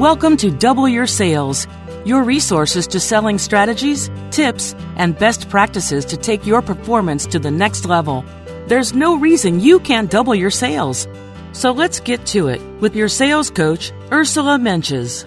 Welcome to Double Your Sales, your resources to selling strategies, tips, and best practices to take your performance to the next level. There's no reason you can't double your sales. So let's get to it with your sales coach, Ursula Mentjes.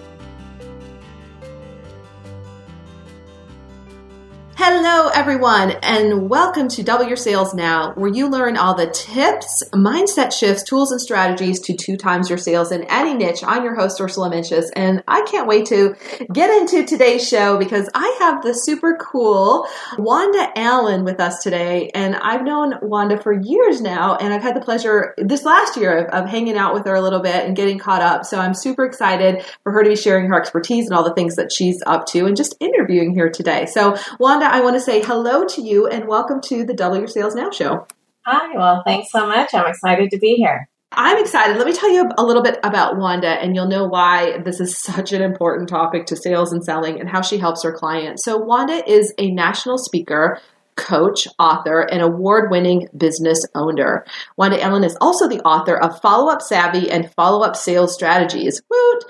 Hello, everyone, and welcome to Double Your Sales Now, where you learn all the tips, mindset shifts, tools, and strategies to two times your sales in any niche. I'm your host, Ursula Mentjes, and I can't wait to get into today's show because I have the super cool Wanda Allen with us today. And I've known Wanda for years now, and I've had the pleasure this last year of, of hanging out with her a little bit and getting caught up. So I'm super excited for her to be sharing her expertise and all the things that she's up to and just interviewing here today. So, Wanda, I want to say hello to you and welcome to the Double Your Sales Now show. Hi, well, thanks so much. I'm excited to be here. I'm excited. Let me tell you a little bit about Wanda, and you'll know why this is such an important topic to sales and selling and how she helps her clients. So, Wanda is a national speaker, coach, author, and award winning business owner. Wanda Allen is also the author of Follow Up Savvy and Follow Up Sales Strategies. Woot!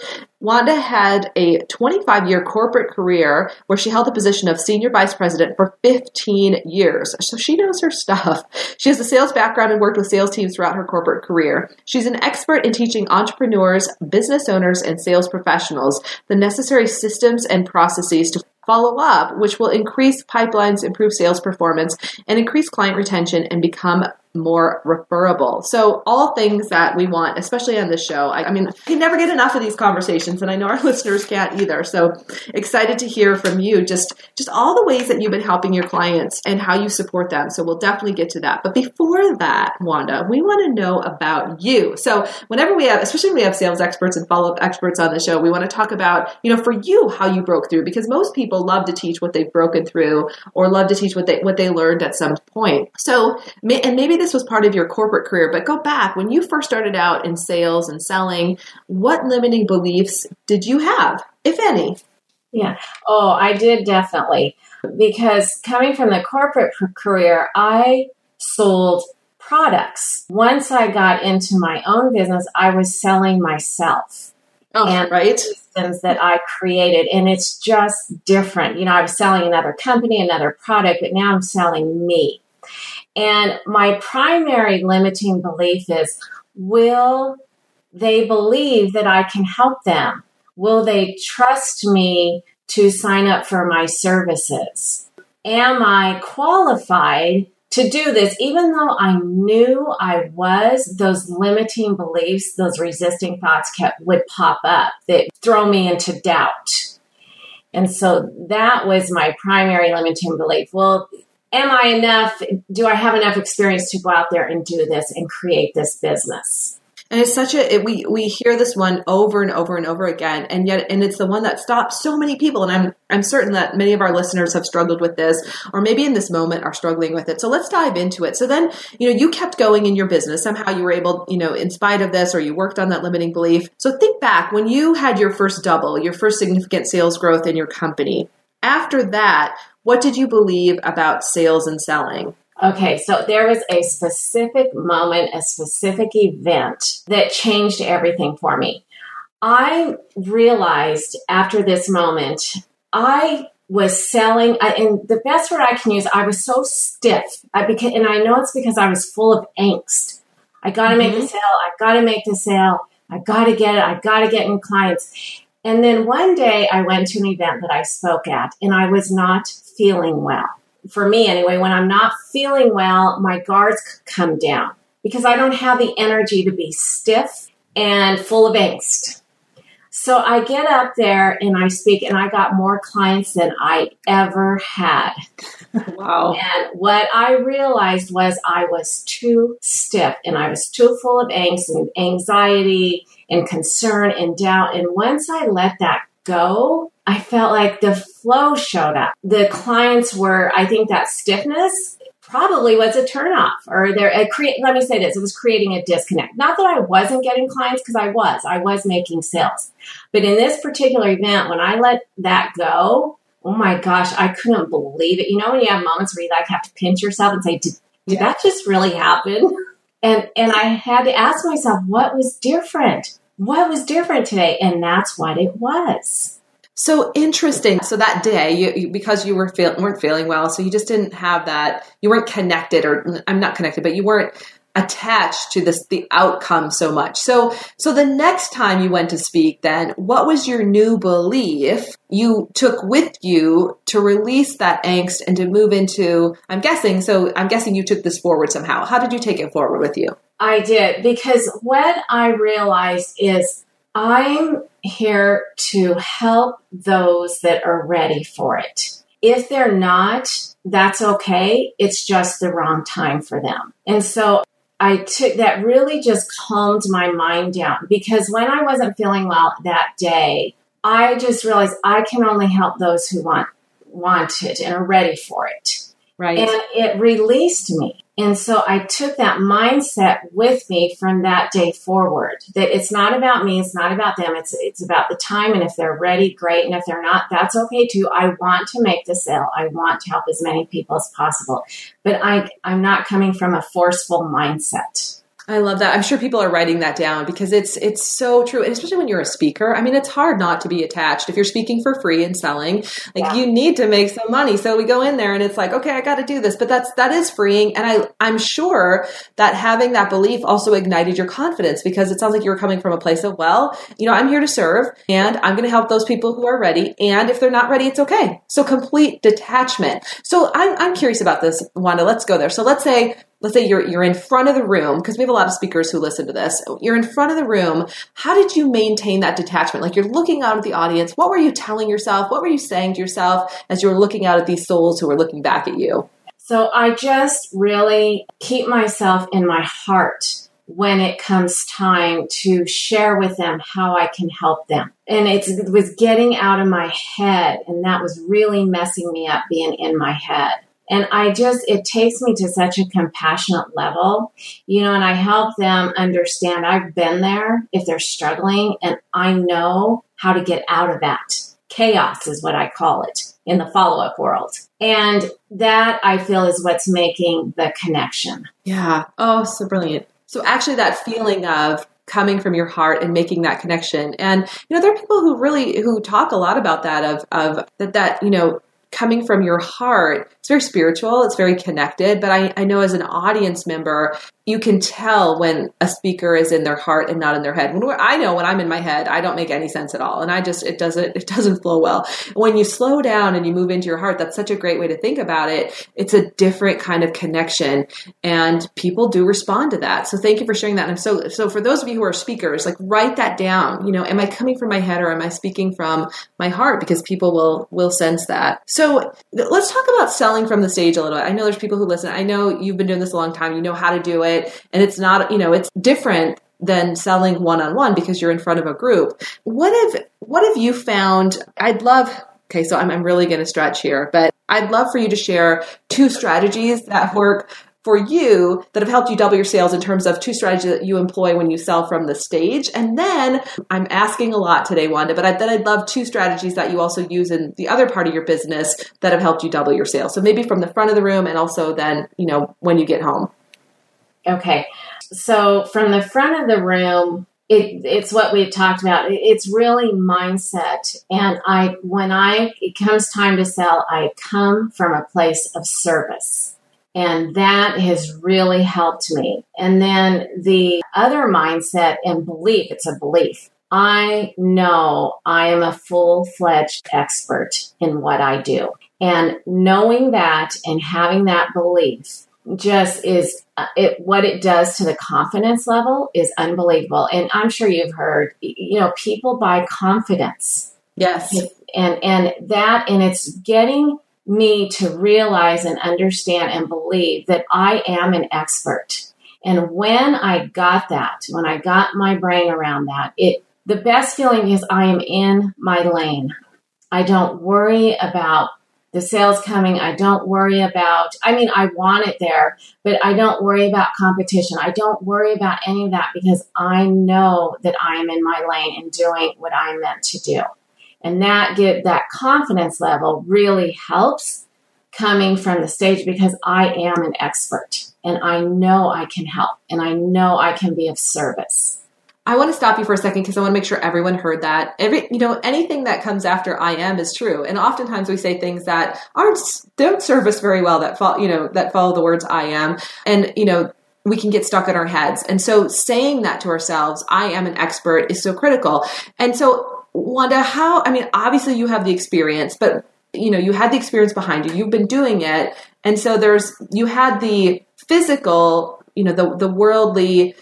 Wanda had a 25 year corporate career where she held the position of senior vice president for 15 years. So she knows her stuff. She has a sales background and worked with sales teams throughout her corporate career. She's an expert in teaching entrepreneurs, business owners, and sales professionals the necessary systems and processes to follow up, which will increase pipelines, improve sales performance, and increase client retention and become more referable. So all things that we want, especially on this show. I, I mean, we never get enough of these conversations, and I know our listeners can't either. So excited to hear from you just just all the ways that you've been helping your clients and how you support them. So we'll definitely get to that. But before that, Wanda, we want to know about you. So whenever we have, especially when we have sales experts and follow up experts on the show, we want to talk about you know for you how you broke through because most people love to teach what they've broken through or love to teach what they what they learned at some point. So and maybe this was part of your corporate career, but go back when you first started out in sales and selling, what limiting beliefs did you have, if any? Yeah. Oh, I did definitely. Because coming from the corporate career, I sold products. Once I got into my own business, I was selling myself. Oh, and right. Systems that I created, and it's just different. You know, I was selling another company, another product, but now I'm selling me. And my primary limiting belief is will they believe that I can help them? Will they trust me to sign up for my services? Am I qualified to do this? Even though I knew I was, those limiting beliefs, those resisting thoughts kept would pop up that throw me into doubt. And so that was my primary limiting belief. Well, am I enough? Do I have enough experience to go out there and do this and create this business? And it's such a it, we we hear this one over and over and over again, and yet and it's the one that stops so many people. And I'm I'm certain that many of our listeners have struggled with this, or maybe in this moment are struggling with it. So let's dive into it. So then you know you kept going in your business somehow. You were able you know in spite of this, or you worked on that limiting belief. So think back when you had your first double, your first significant sales growth in your company. After that, what did you believe about sales and selling? Okay, so there was a specific moment, a specific event that changed everything for me. I realized after this moment, I was selling, and the best word I can use, I was so stiff. I became, and I know it's because I was full of angst. I got to mm-hmm. make the sale. I got to make the sale. I got to get it. I got to get in clients. And then one day I went to an event that I spoke at, and I was not feeling well. For me, anyway, when I'm not feeling well, my guards come down because I don't have the energy to be stiff and full of angst. So I get up there and I speak, and I got more clients than I ever had. Wow. And what I realized was I was too stiff and I was too full of angst and anxiety and concern and doubt. And once I let that go, I felt like the flow showed up. The clients were, I think that stiffness probably was a turnoff or there a create let me say this it was creating a disconnect. Not that i wasn't getting clients because i was i was making sales. But in this particular event when i let that go oh my gosh i couldn't believe it. You know when you have moments where you like have to pinch yourself and say did, did that just really happen? And and i had to ask myself what was different? What was different today? And that's what it was so interesting. So that day, you, you because you were feel, weren't feeling well, so you just didn't have that. You weren't connected, or I'm not connected, but you weren't attached to this the outcome so much. So so the next time you went to speak, then what was your new belief you took with you to release that angst and to move into? I'm guessing. So I'm guessing you took this forward somehow. How did you take it forward with you? I did because what I realized is I'm here to help those that are ready for it. If they're not, that's okay. It's just the wrong time for them. And so I took that really just calmed my mind down because when I wasn't feeling well that day, I just realized I can only help those who want want it and are ready for it. Right. And it released me. And so I took that mindset with me from that day forward that it's not about me, it's not about them, it's it's about the time and if they're ready, great, and if they're not, that's okay too. I want to make the sale. I want to help as many people as possible. But I I'm not coming from a forceful mindset. I love that. I'm sure people are writing that down because it's it's so true, and especially when you're a speaker. I mean, it's hard not to be attached if you're speaking for free and selling. Like yeah. you need to make some money, so we go in there and it's like, okay, I got to do this, but that's that is freeing, and I I'm sure that having that belief also ignited your confidence because it sounds like you were coming from a place of, well, you know, I'm here to serve, and I'm going to help those people who are ready, and if they're not ready, it's okay. So complete detachment. So I'm I'm curious about this, Wanda. Let's go there. So let's say let's say you're you're in front of the room because we have a lot of speakers who listen to this. You're in front of the room. How did you maintain that detachment? Like you're looking out at the audience. What were you telling yourself? What were you saying to yourself as you were looking out at these souls who were looking back at you? So i just really keep myself in my heart when it comes time to share with them how I can help them. And it was getting out of my head, and that was really messing me up being in my head. And I just, it takes me to such a compassionate level, you know, and I help them understand I've been there if they're struggling and I know how to get out of that. Chaos is what I call it in the follow up world. And that I feel is what's making the connection. Yeah. Oh, so brilliant. So actually, that feeling of coming from your heart and making that connection and you know there are people who really who talk a lot about that of of that that you know coming from your heart. It's very spiritual, it's very connected. But I, I know as an audience member, you can tell when a speaker is in their heart and not in their head. When I know when I'm in my head, I don't make any sense at all, and I just it doesn't it doesn't flow well. When you slow down and you move into your heart, that's such a great way to think about it. It's a different kind of connection, and people do respond to that. So thank you for sharing that. And I'm so so for those of you who are speakers, like write that down. You know, am I coming from my head or am I speaking from my heart? Because people will will sense that. So let's talk about selling from the stage a little bit. I know there's people who listen. I know you've been doing this a long time. You know how to do it it and it's not you know it's different than selling one on one because you're in front of a group. What have what have you found? I'd love okay, so I'm, I'm really going to stretch here, but I'd love for you to share two strategies that work for you that have helped you double your sales in terms of two strategies that you employ when you sell from the stage. And then I'm asking a lot today, Wanda, but I, then I'd love two strategies that you also use in the other part of your business that have helped you double your sales. So maybe from the front of the room and also then, you know, when you get home. Okay. So from the front of the room, it, it's what we've talked about. It's really mindset. And I, when I, it comes time to sell, I come from a place of service. And that has really helped me. And then the other mindset and belief, it's a belief. I know I am a full fledged expert in what I do. And knowing that and having that belief just is uh, it what it does to the confidence level is unbelievable. And i'm sure you've heard you know people buy confidence. Yes. And and that and it's getting me to realize and understand and believe that i am an expert. And when i got that when i got my brain around that it the best feeling is i am in my lane. I don't worry about the sales coming. I don't worry about, I mean, I want it there, but I don't worry about competition. I don't worry about any of that because I know that I am in my lane and doing what I'm meant to do. And that get that confidence level really helps coming from the stage because I am an expert and I know I can help and I know I can be of service. I want to stop you for a second because I want to make sure everyone heard that. Every, you know, anything that comes after I am is true. And oftentimes we say things that aren't, don't serve us very well that follow, you know, that follow the words I am. And, you know, we can get stuck in our heads. And so saying that to ourselves, I am an expert is so critical. And so Wanda, how, I mean, obviously you have the experience, but you know, you had the experience behind you. You've been doing it. And so there's, you had the physical you know the the worldly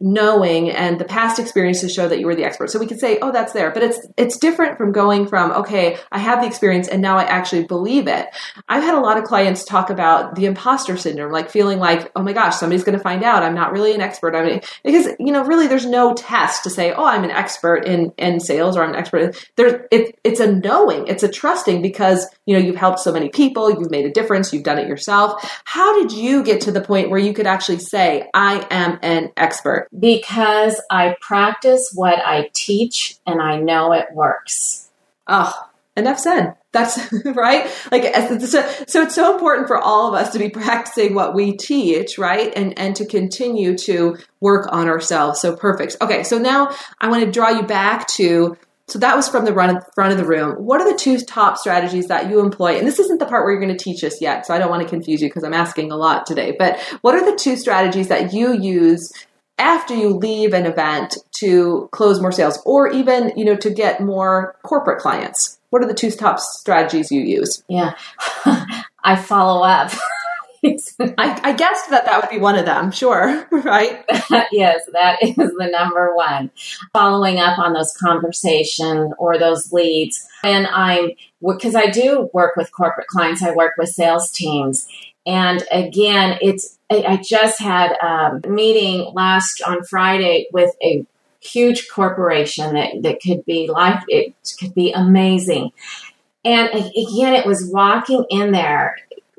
knowing and the past experiences show that you were the expert. So we could say, oh, that's there, but it's it's different from going from okay, I have the experience and now I actually believe it. I've had a lot of clients talk about the imposter syndrome, like feeling like, oh my gosh, somebody's going to find out I'm not really an expert. I mean, because you know, really, there's no test to say, oh, I'm an expert in in sales or I'm an expert. There's it, it's a knowing, it's a trusting because you know you've helped so many people, you've made a difference, you've done it yourself. How did you get to the point where you could actually say say, I am an expert? Because I practice what I teach and I know it works. Oh, enough said. That's right. Like, so it's so important for all of us to be practicing what we teach, right? And, and to continue to work on ourselves. So perfect. Okay. So now I want to draw you back to so that was from the front of the room. What are the two top strategies that you employ? And this isn't the part where you're going to teach us yet, so I don't want to confuse you because I'm asking a lot today. But what are the two strategies that you use after you leave an event to close more sales or even, you know, to get more corporate clients? What are the two top strategies you use? Yeah. I follow up. I, I guessed that that would be one of them. Sure, right? yes, that is the number one. Following up on those conversation or those leads, and I'm because I do work with corporate clients. I work with sales teams, and again, it's I just had um, a meeting last on Friday with a huge corporation that that could be life. It could be amazing. And again, it was walking in there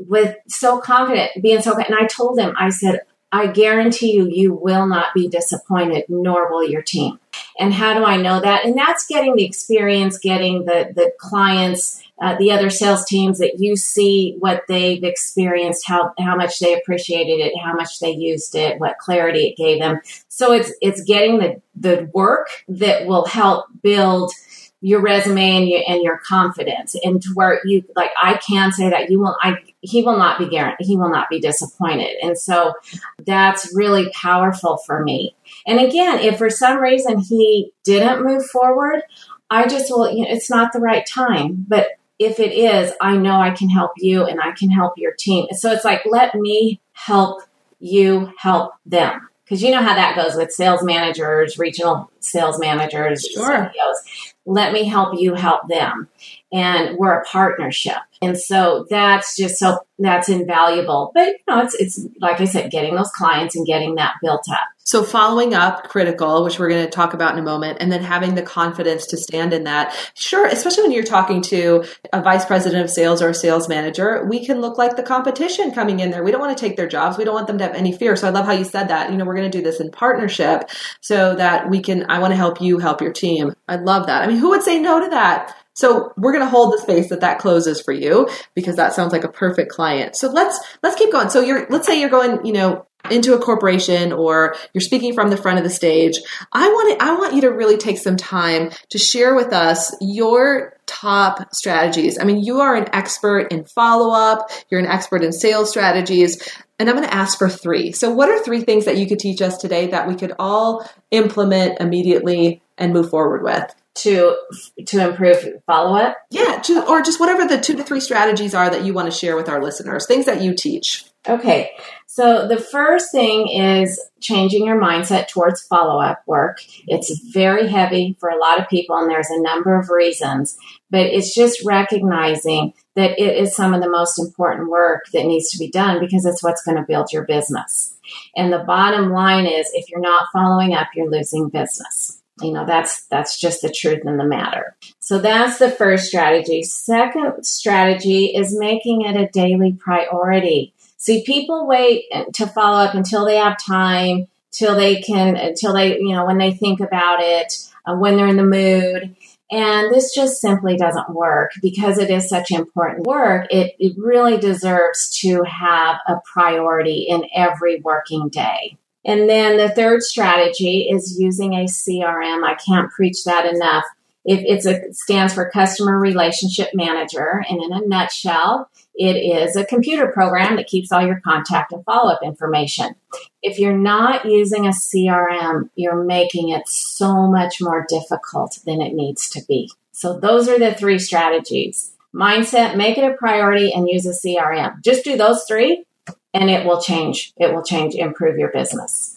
with so confident, being so, and I told him, I said, I guarantee you, you will not be disappointed, nor will your team. And how do I know that? And that's getting the experience, getting the, the clients, uh, the other sales teams that you see what they've experienced, how, how much they appreciated it, how much they used it, what clarity it gave them. So it's, it's getting the, the work that will help build your resume and your, and your confidence. And to where you like I can say that you will I he will not be guaranteed he will not be disappointed. And so that's really powerful for me. And again if for some reason he didn't move forward I just will you know it's not the right time. But if it is I know I can help you and I can help your team. So it's like let me help you help them. Because you know how that goes with sales managers, regional sales managers, sure. CEOs let me help you help them. And we're a partnership. And so that's just so that's invaluable. But you know, it's it's like I said, getting those clients and getting that built up. So following up critical, which we're going to talk about in a moment, and then having the confidence to stand in that. Sure, especially when you're talking to a vice president of sales or a sales manager, we can look like the competition coming in there. We don't want to take their jobs. We don't want them to have any fear. So I love how you said that. You know, we're going to do this in partnership so that we can I want to help you help your team. I love that. I mean, who would say no to that? So we're going to hold the space that that closes for you because that sounds like a perfect client. So let's let's keep going. So you're let's say you're going, you know, into a corporation or you're speaking from the front of the stage, I want to, I want you to really take some time to share with us your top strategies. I mean, you are an expert in follow up, you're an expert in sales strategies, and I'm going to ask for three. So, what are three things that you could teach us today that we could all implement immediately and move forward with? To to improve follow up, yeah, to, or just whatever the two to three strategies are that you want to share with our listeners, things that you teach. Okay, so the first thing is changing your mindset towards follow up work. It's very heavy for a lot of people, and there's a number of reasons, but it's just recognizing that it is some of the most important work that needs to be done because it's what's going to build your business. And the bottom line is if you're not following up, you're losing business. You know, that's that's just the truth in the matter. So that's the first strategy. Second strategy is making it a daily priority. See, people wait to follow up until they have time, till they can, until they, you know, when they think about it, uh, when they're in the mood. And this just simply doesn't work because it is such important work. It, it really deserves to have a priority in every working day. And then the third strategy is using a CRM. I can't preach that enough. It it's a, stands for Customer Relationship Manager. And in a nutshell, it is a computer program that keeps all your contact and follow up information. If you're not using a CRM, you're making it so much more difficult than it needs to be. So, those are the three strategies mindset, make it a priority, and use a CRM. Just do those three, and it will change. It will change, improve your business.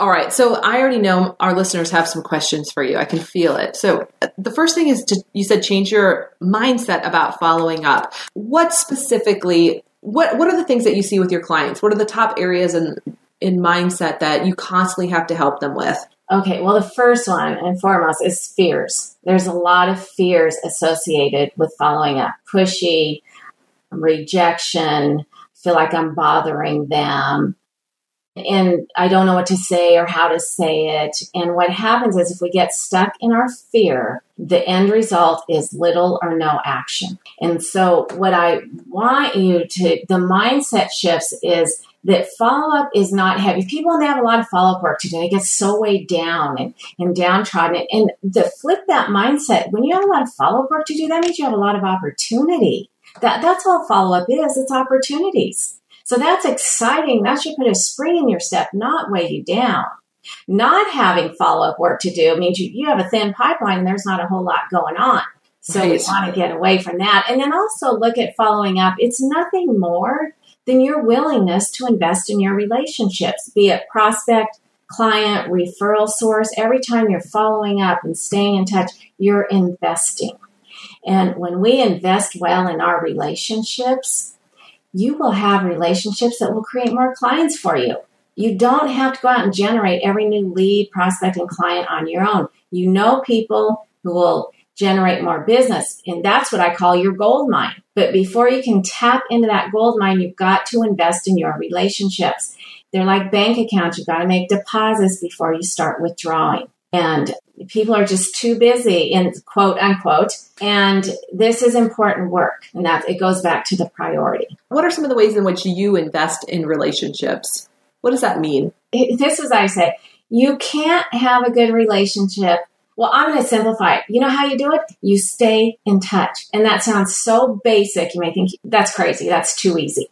All right. So I already know our listeners have some questions for you. I can feel it. So uh, the first thing is to, you said change your mindset about following up. What specifically, what, what are the things that you see with your clients? What are the top areas in, in mindset that you constantly have to help them with? Okay. Well, the first one and foremost is fears. There's a lot of fears associated with following up. Pushy, rejection, feel like I'm bothering them and I don't know what to say or how to say it. And what happens is if we get stuck in our fear, the end result is little or no action. And so what I want you to, the mindset shifts is that follow up is not heavy. People they have a lot of follow up work to do, they get so weighed down and, and downtrodden. And to flip that mindset, when you have a lot of follow up work to do, that means you have a lot of opportunity. That that's all follow up is. It's opportunities. So that's exciting. That should put a spring in your step, not weigh you down. Not having follow up work to do means you, you have a thin pipeline and there's not a whole lot going on. So right. we want to get away from that. And then also look at following up. It's nothing more than your willingness to invest in your relationships, be it prospect, client, referral source. Every time you're following up and staying in touch, you're investing. And when we invest well in our relationships, you will have relationships that will create more clients for you. You don't have to go out and generate every new lead, prospect, and client on your own. You know people who will generate more business. And that's what I call your gold mine. But before you can tap into that gold mine, you've got to invest in your relationships. They're like bank accounts. You've got to make deposits before you start withdrawing. And people are just too busy in quote unquote. And this is important work and that it goes back to the priority. What are some of the ways in which you invest in relationships? What does that mean? This is i say. You can't have a good relationship. Well i'm going to simplify it. You know how you do it? You stay in touch. And that sounds so basic. You may think that's crazy. That's too easy.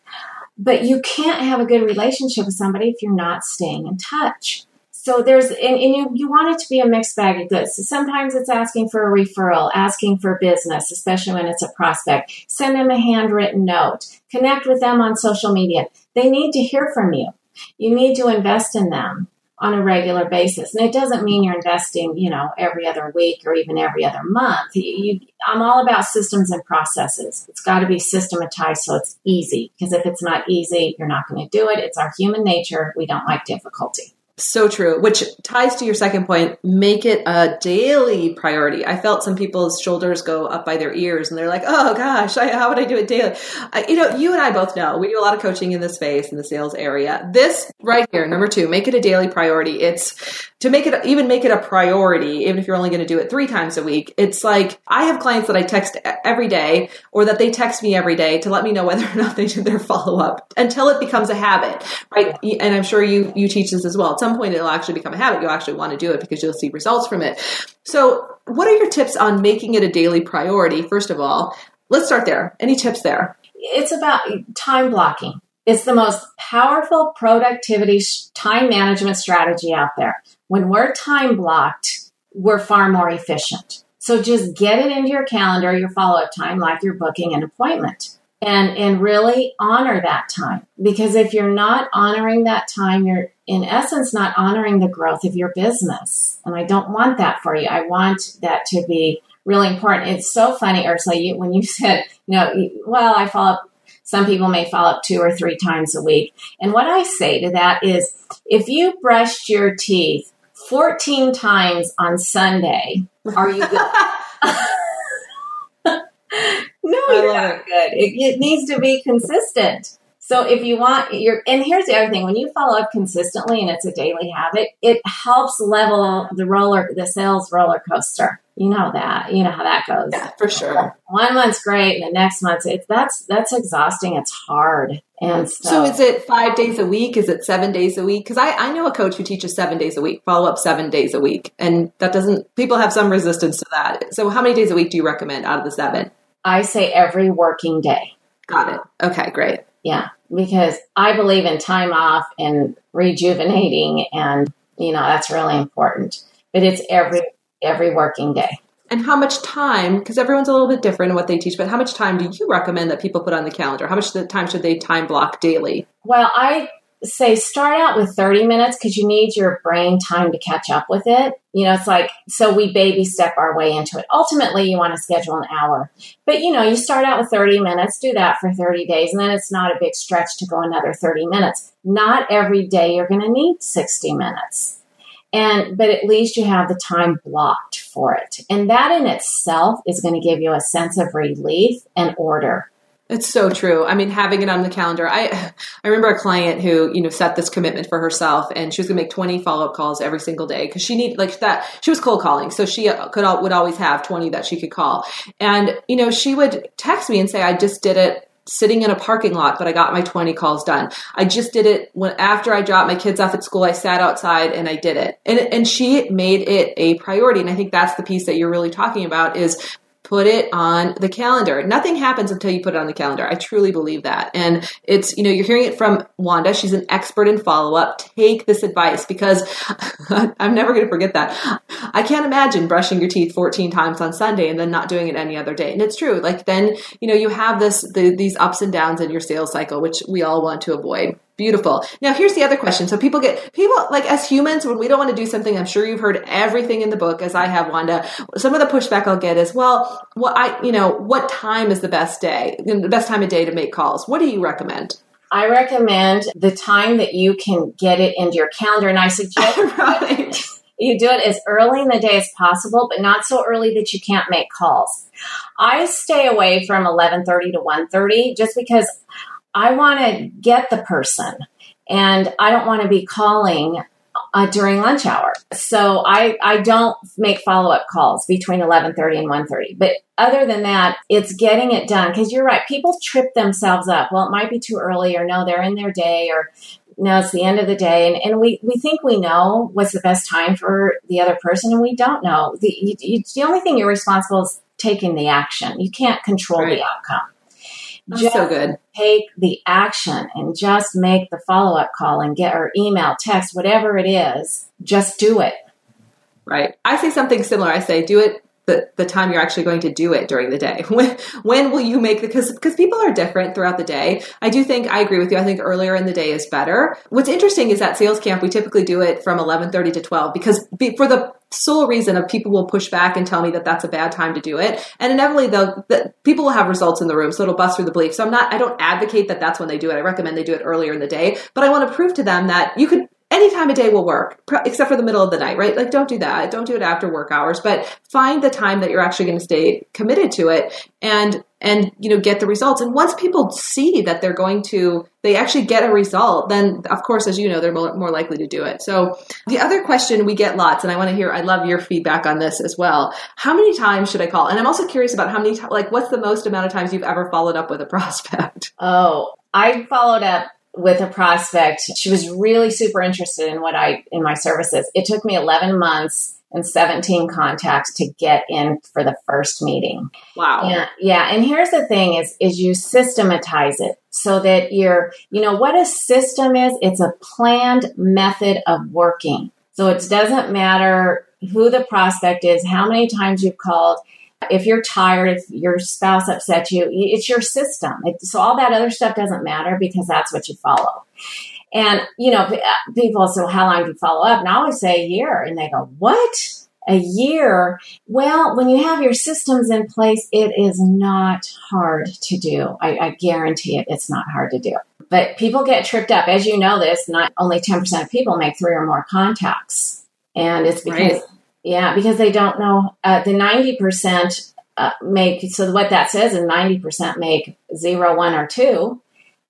But you can't have a good relationship with somebody if you're not staying in touch so there's and, and, you, you want it to be a mixed bag of goods. So sometimes it's asking for a referral, asking for business, especially when it's a prospect. Send them a handwritten note. Connect with them on social media. They need to hear from you. You need to invest in them on a regular basis. And it doesn't mean you're investing, you know, every other week or even every other month. You, you, I'm all about systems and processes. It's got to be systematized so it's easy. Because if it's not easy, you're not going to do it. It's our human nature. We don't like difficulty. So true, which ties to your second point. Make it a daily priority. I felt some people's shoulders go up by their ears and they're like, oh gosh, I, how would I do it daily? I, you know, you and I both know we do a lot of coaching in the space in the sales area. This right here, number two, make it a daily priority. It's to make it even make it a priority, even if you're only going to do it three times a week. It's like I have clients that I text every day or that they text me every day to let me know whether or not they did their follow up until it becomes a habit, right? And I'm sure you you teach this as well. Some point, it'll actually become a habit. You'll actually want to do it because you'll see results from it. So, what are your tips on making it a daily priority? First of all, let's start there. Any tips there? It's about time blocking. It's the most powerful productivity time management strategy out there. When we're time blocked, we're far more efficient. So just get it into your calendar, your follow up time, like you're booking an appointment. And, and really honor that time. Because if you're not honoring that time, you're in essence not honoring the growth of your business. And I don't want that for you. I want that to be really important. It's so funny, Ursula, you, when you said, you know, well, I follow up some people may follow up two or three times a week. And what I say to that is if you brushed your teeth 14 times on Sunday, are you good? no, you're not good. It, it needs to be consistent. So if you want your, and here's the other thing, when you follow up consistently and it's a daily habit, it helps level the roller, the sales roller coaster. You know that, you know how that goes. Yeah, for sure. One month's great, and the next month it's that's that's exhausting. It's hard. And so, so is it five days a week? Is it seven days a week? Because I, I know a coach who teaches seven days a week, follow up seven days a week, and that doesn't. People have some resistance to that. So how many days a week do you recommend out of the seven? I say every working day. Got it. Okay, great. Yeah, because I believe in time off and rejuvenating, and you know that's really important. But it's every every working day. And how much time? Because everyone's a little bit different in what they teach. But how much time do you recommend that people put on the calendar? How much time should they time block daily? Well, I say start out with 30 minutes because you need your brain time to catch up with it. You know, it's like, so we baby step our way into it. Ultimately, you want to schedule an hour. But, you know, you start out with 30 minutes, do that for 30 days, and then it's not a big stretch to go another 30 minutes. Not every day you're going to need 60 minutes. And, but at least you have the time blocked for it. And that in itself is going to give you a sense of relief and order. It's so true. I mean, having it on the calendar. I I remember a client who you know set this commitment for herself, and she was going to make twenty follow up calls every single day because she need like that. She was cold calling, so she uh, could would always have twenty that she could call. And you know, she would text me and say, "I just did it sitting in a parking lot, but I got my 20 calls done. I just did it when after I dropped my kids off at school, I sat outside and I did it. And and she made it a priority. And I think that's the piece that you're really talking about is put it on the calendar. Nothing happens until you put it on the calendar. I truly believe that. And it's, you know, you're hearing it from Wanda. She's an expert in follow up. Take this advice because I'm never going to forget that. I can't imagine brushing your teeth 14 times on Sunday and then not doing it any other day. And it's true. Like then, you know, you have this, the, these ups and downs in your sales cycle, which we all want to avoid. Beautiful. Now here's the other question. So people get people like as humans when we don't want to do something. I'm sure you've heard everything in the book, as I have, Wanda. Some of the pushback I'll get is, well, what I you know, what time is the best day, the best time of day to make calls? What do you recommend? I recommend the time that you can get it into your calendar, and I suggest right. you do it as early in the day as possible, but not so early that you can't make calls. I stay away from 11:30 to 1:30 just because I want to get the person and I don't want to be calling uh, during lunch hour. So I, I don't make follow up calls between 1130 and 130. But other than that, it's getting it done. Cause you're right. People trip themselves up. Well, it might be too early or no, they're in their day or no, it's the end of the day. And, and we, we think we know what's the best time for the other person and we don't know. The, you, you, the only thing you're responsible is taking the action. You can't control right. the outcome. That's just so good. Take the action and just make the follow up call and get or email, text, whatever it is. Just do it. Right. I say something similar. I say, do it the, the time you're actually going to do it during the day. When when will you make the because because people are different throughout the day. I do think I agree with you. I think earlier in the day is better. What's interesting is that sales camp we typically do it from 11:30 to 12 because for the sole reason of people will push back and tell me that that's a bad time to do it and inevitably they'll the, people will have results in the room so it'll bust through the belief so i'm not i don't advocate that that's when they do it i recommend they do it earlier in the day but i want to prove to them that you could any time of day will work, except for the middle of the night, right? Like, don't do that. Don't do it after work hours, but find the time that you're actually going to stay committed to it and and you know get the results. And once people see that they're going to they actually get a result then of course as you know they're more, more likely to do it. So the other question we get lots and i want to hear i love your feedback on this as well. How many times should i call? And i'm also curious about how many like what's the most amount of times you've ever followed up with a prospect? Oh i followed up with a prospect she was really super interested in what i in my services it took me 11 months and 17 contacts to get in for the first meeting. Wow. Yeah, yeah. And here's the thing is is you systematize it so that you're, you know, what a system is, it's a planned method of working. So it doesn't matter who the prospect is, how many times you've called, if you're tired, if your spouse upset you, it's your system. So all that other stuff doesn't matter because that's what you follow. And, you know, uh, people say, well, how long do you follow up? And I always say a year. And they go, what? A year? Well, when you have your systems in place, it is not hard to do. I, I guarantee it, it's not hard to do. But people get tripped up. As you know, this, not only 10% of people make three or more contacts. And it's because, right. Yeah, because they don't know uh, the 90% uh, make, so what that says is 90% make zero, one, or two.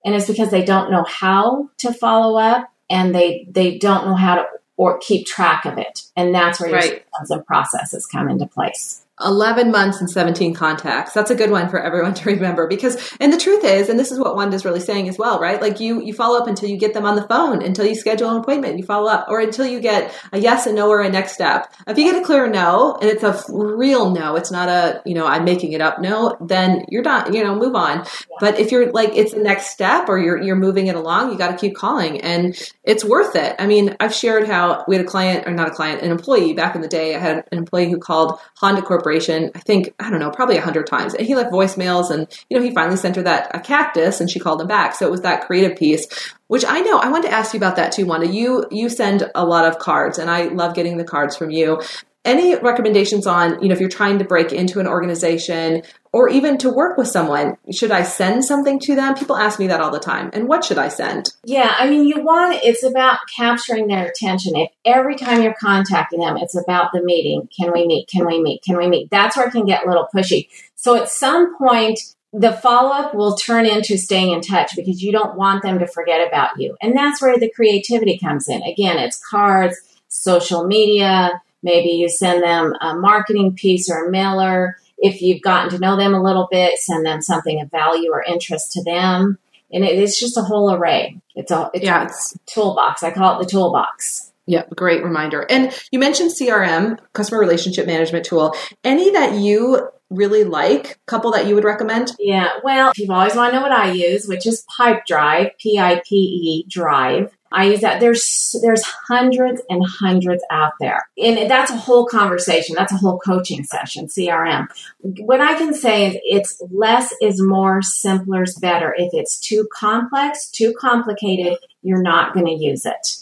And it's because they don't know how to follow up and they they don't know how to or keep track of it. And that's where your right. systems and processes come into place 11 months and 17 contacts. That's a good one for everyone to remember because, and the truth is, and this is what Wanda's really saying as well, right? Like you, you follow up until you get them on the phone, until you schedule an appointment, you follow up, or until you get a yes, a no, or a next step. If you get a clear no, and it's a real no, it's not a, you know, I'm making it up no, then you're not, you know, move on. But if you're like, it's the next step or you're, you're moving it along, you got to keep calling and it's worth it. I mean, I've shared how we had a client or not a client, an employee back in the day. I had an employee who called Honda Corporation corporation, I think, I don't know, probably a hundred times. And he left voicemails and, you know, he finally sent her that a cactus and she called him back. So it was that creative piece, which I know I wanted to ask you about that too, Wanda. You, you send a lot of cards and I love getting the cards from you any recommendations on you know if you're trying to break into an organization or even to work with someone should i send something to them? People ask me that all the time. And what should i send? Yeah i mean you want it's about capturing their attention. If every time you're contacting them it's about the meeting. Can we meet? Can we meet? Can we meet? That's where it can get a little pushy. So at some point the follow up will turn into staying in touch because you don't want them to forget about you. And that's where the creativity comes in. Again, it's cards, social media, Maybe you send them a marketing piece or a mailer. If you've gotten to know them a little bit, send them something of value or interest to them. And it, it's just a whole array. It's a, it's yeah, it's, a toolbox. I call it the toolbox. Yeah, great reminder. And you mentioned CRM, customer relationship management tool. Any that you really like, couple that you would recommend? Yeah, well, you've always want to know what I use, which is Pipedrive, P I P E Drive. I use that. There's there's hundreds and hundreds out there, and that's a whole conversation. That's a whole coaching session. CRM. What I can say is it's less is more, simpler is better. If it's too complex, too complicated, you're not going to use it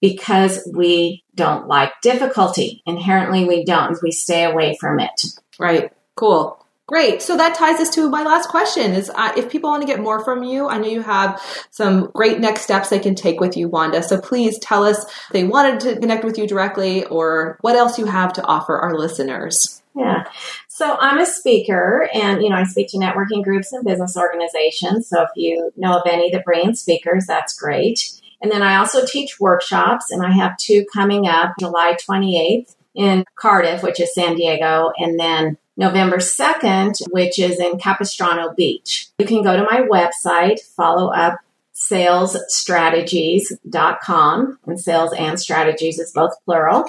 because we don't like difficulty. Inherently, we don't. We stay away from it. Right. Cool. Great. So that ties us to my last question is uh, if people want to get more from you, I know you have some great next steps they can take with you, Wanda. So please tell us they wanted to connect with you directly or what else you have to offer our listeners. Yeah. So I'm a speaker and, you know, I speak to networking groups and business organizations. So if you know of any that bring in speakers, that's great. And then I also teach workshops and I have two coming up July 28th in Cardiff, which is San Diego, and then November 2nd, which is in Capistrano Beach. You can go to my website, follow up salesstrategies.com, and sales and strategies is both plural.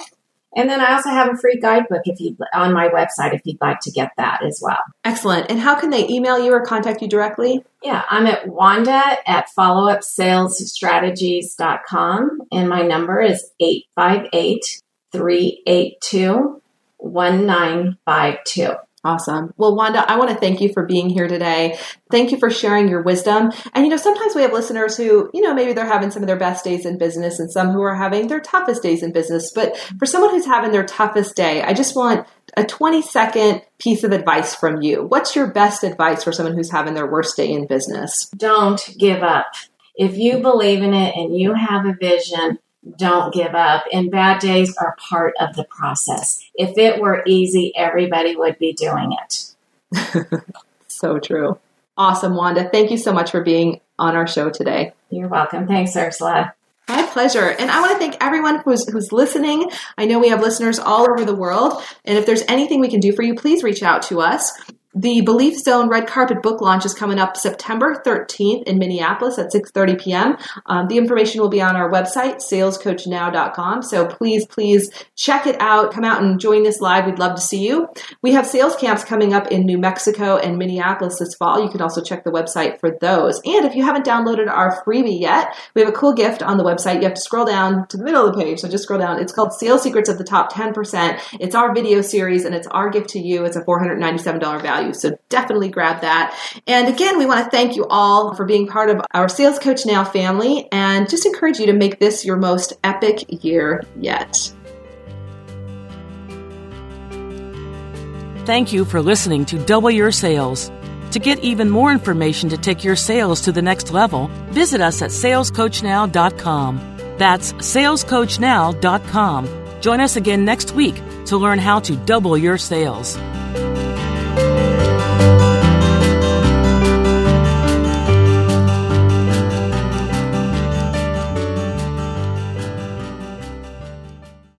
And then I also have a free guidebook if you on my website if you'd like to get that as well. Excellent. And how can they email you or contact you directly? Yeah, I'm at Wanda at followupsalesstrategies.com and my number is 858 382 1952. Awesome. Well, Wanda, I want to thank you for being here today. Thank you for sharing your wisdom. And, you know, sometimes we have listeners who, you know, maybe they're having some of their best days in business and some who are having their toughest days in business. But for someone who's having their toughest day, I just want a 20 second piece of advice from you. What's your best advice for someone who's having their worst day in business? Don't give up. If you believe in it and you have a vision, don't give up. And bad days are part of the process. If it were easy, everybody would be doing it. so true. Awesome, Wanda. Thank you so much for being on our show today. You're welcome. Thanks, Ursula. My pleasure. And I want to thank everyone who's, who's listening. I know we have listeners all over the world. And if there's anything we can do for you, please reach out to us. The Belief Zone Red Carpet Book Launch is coming up September 13th in Minneapolis at 6.30 p.m. Um, the information will be on our website, salescoachnow.com. So please, please check it out. Come out and join us live. We'd love to see you. We have sales camps coming up in New Mexico and Minneapolis this fall. You can also check the website for those. And if you haven't downloaded our freebie yet, we have a cool gift on the website. You have to scroll down to the middle of the page. So just scroll down. It's called Sales Secrets of the Top 10%. It's our video series and it's our gift to you. It's a $497 value value. So definitely grab that. And again, we want to thank you all for being part of our Sales Coach Now family and just encourage you to make this your most epic year yet. Thank you for listening to Double Your Sales. To get even more information to take your sales to the next level, visit us at salescoachnow.com. That's salescoachnow.com. Join us again next week to learn how to double your sales.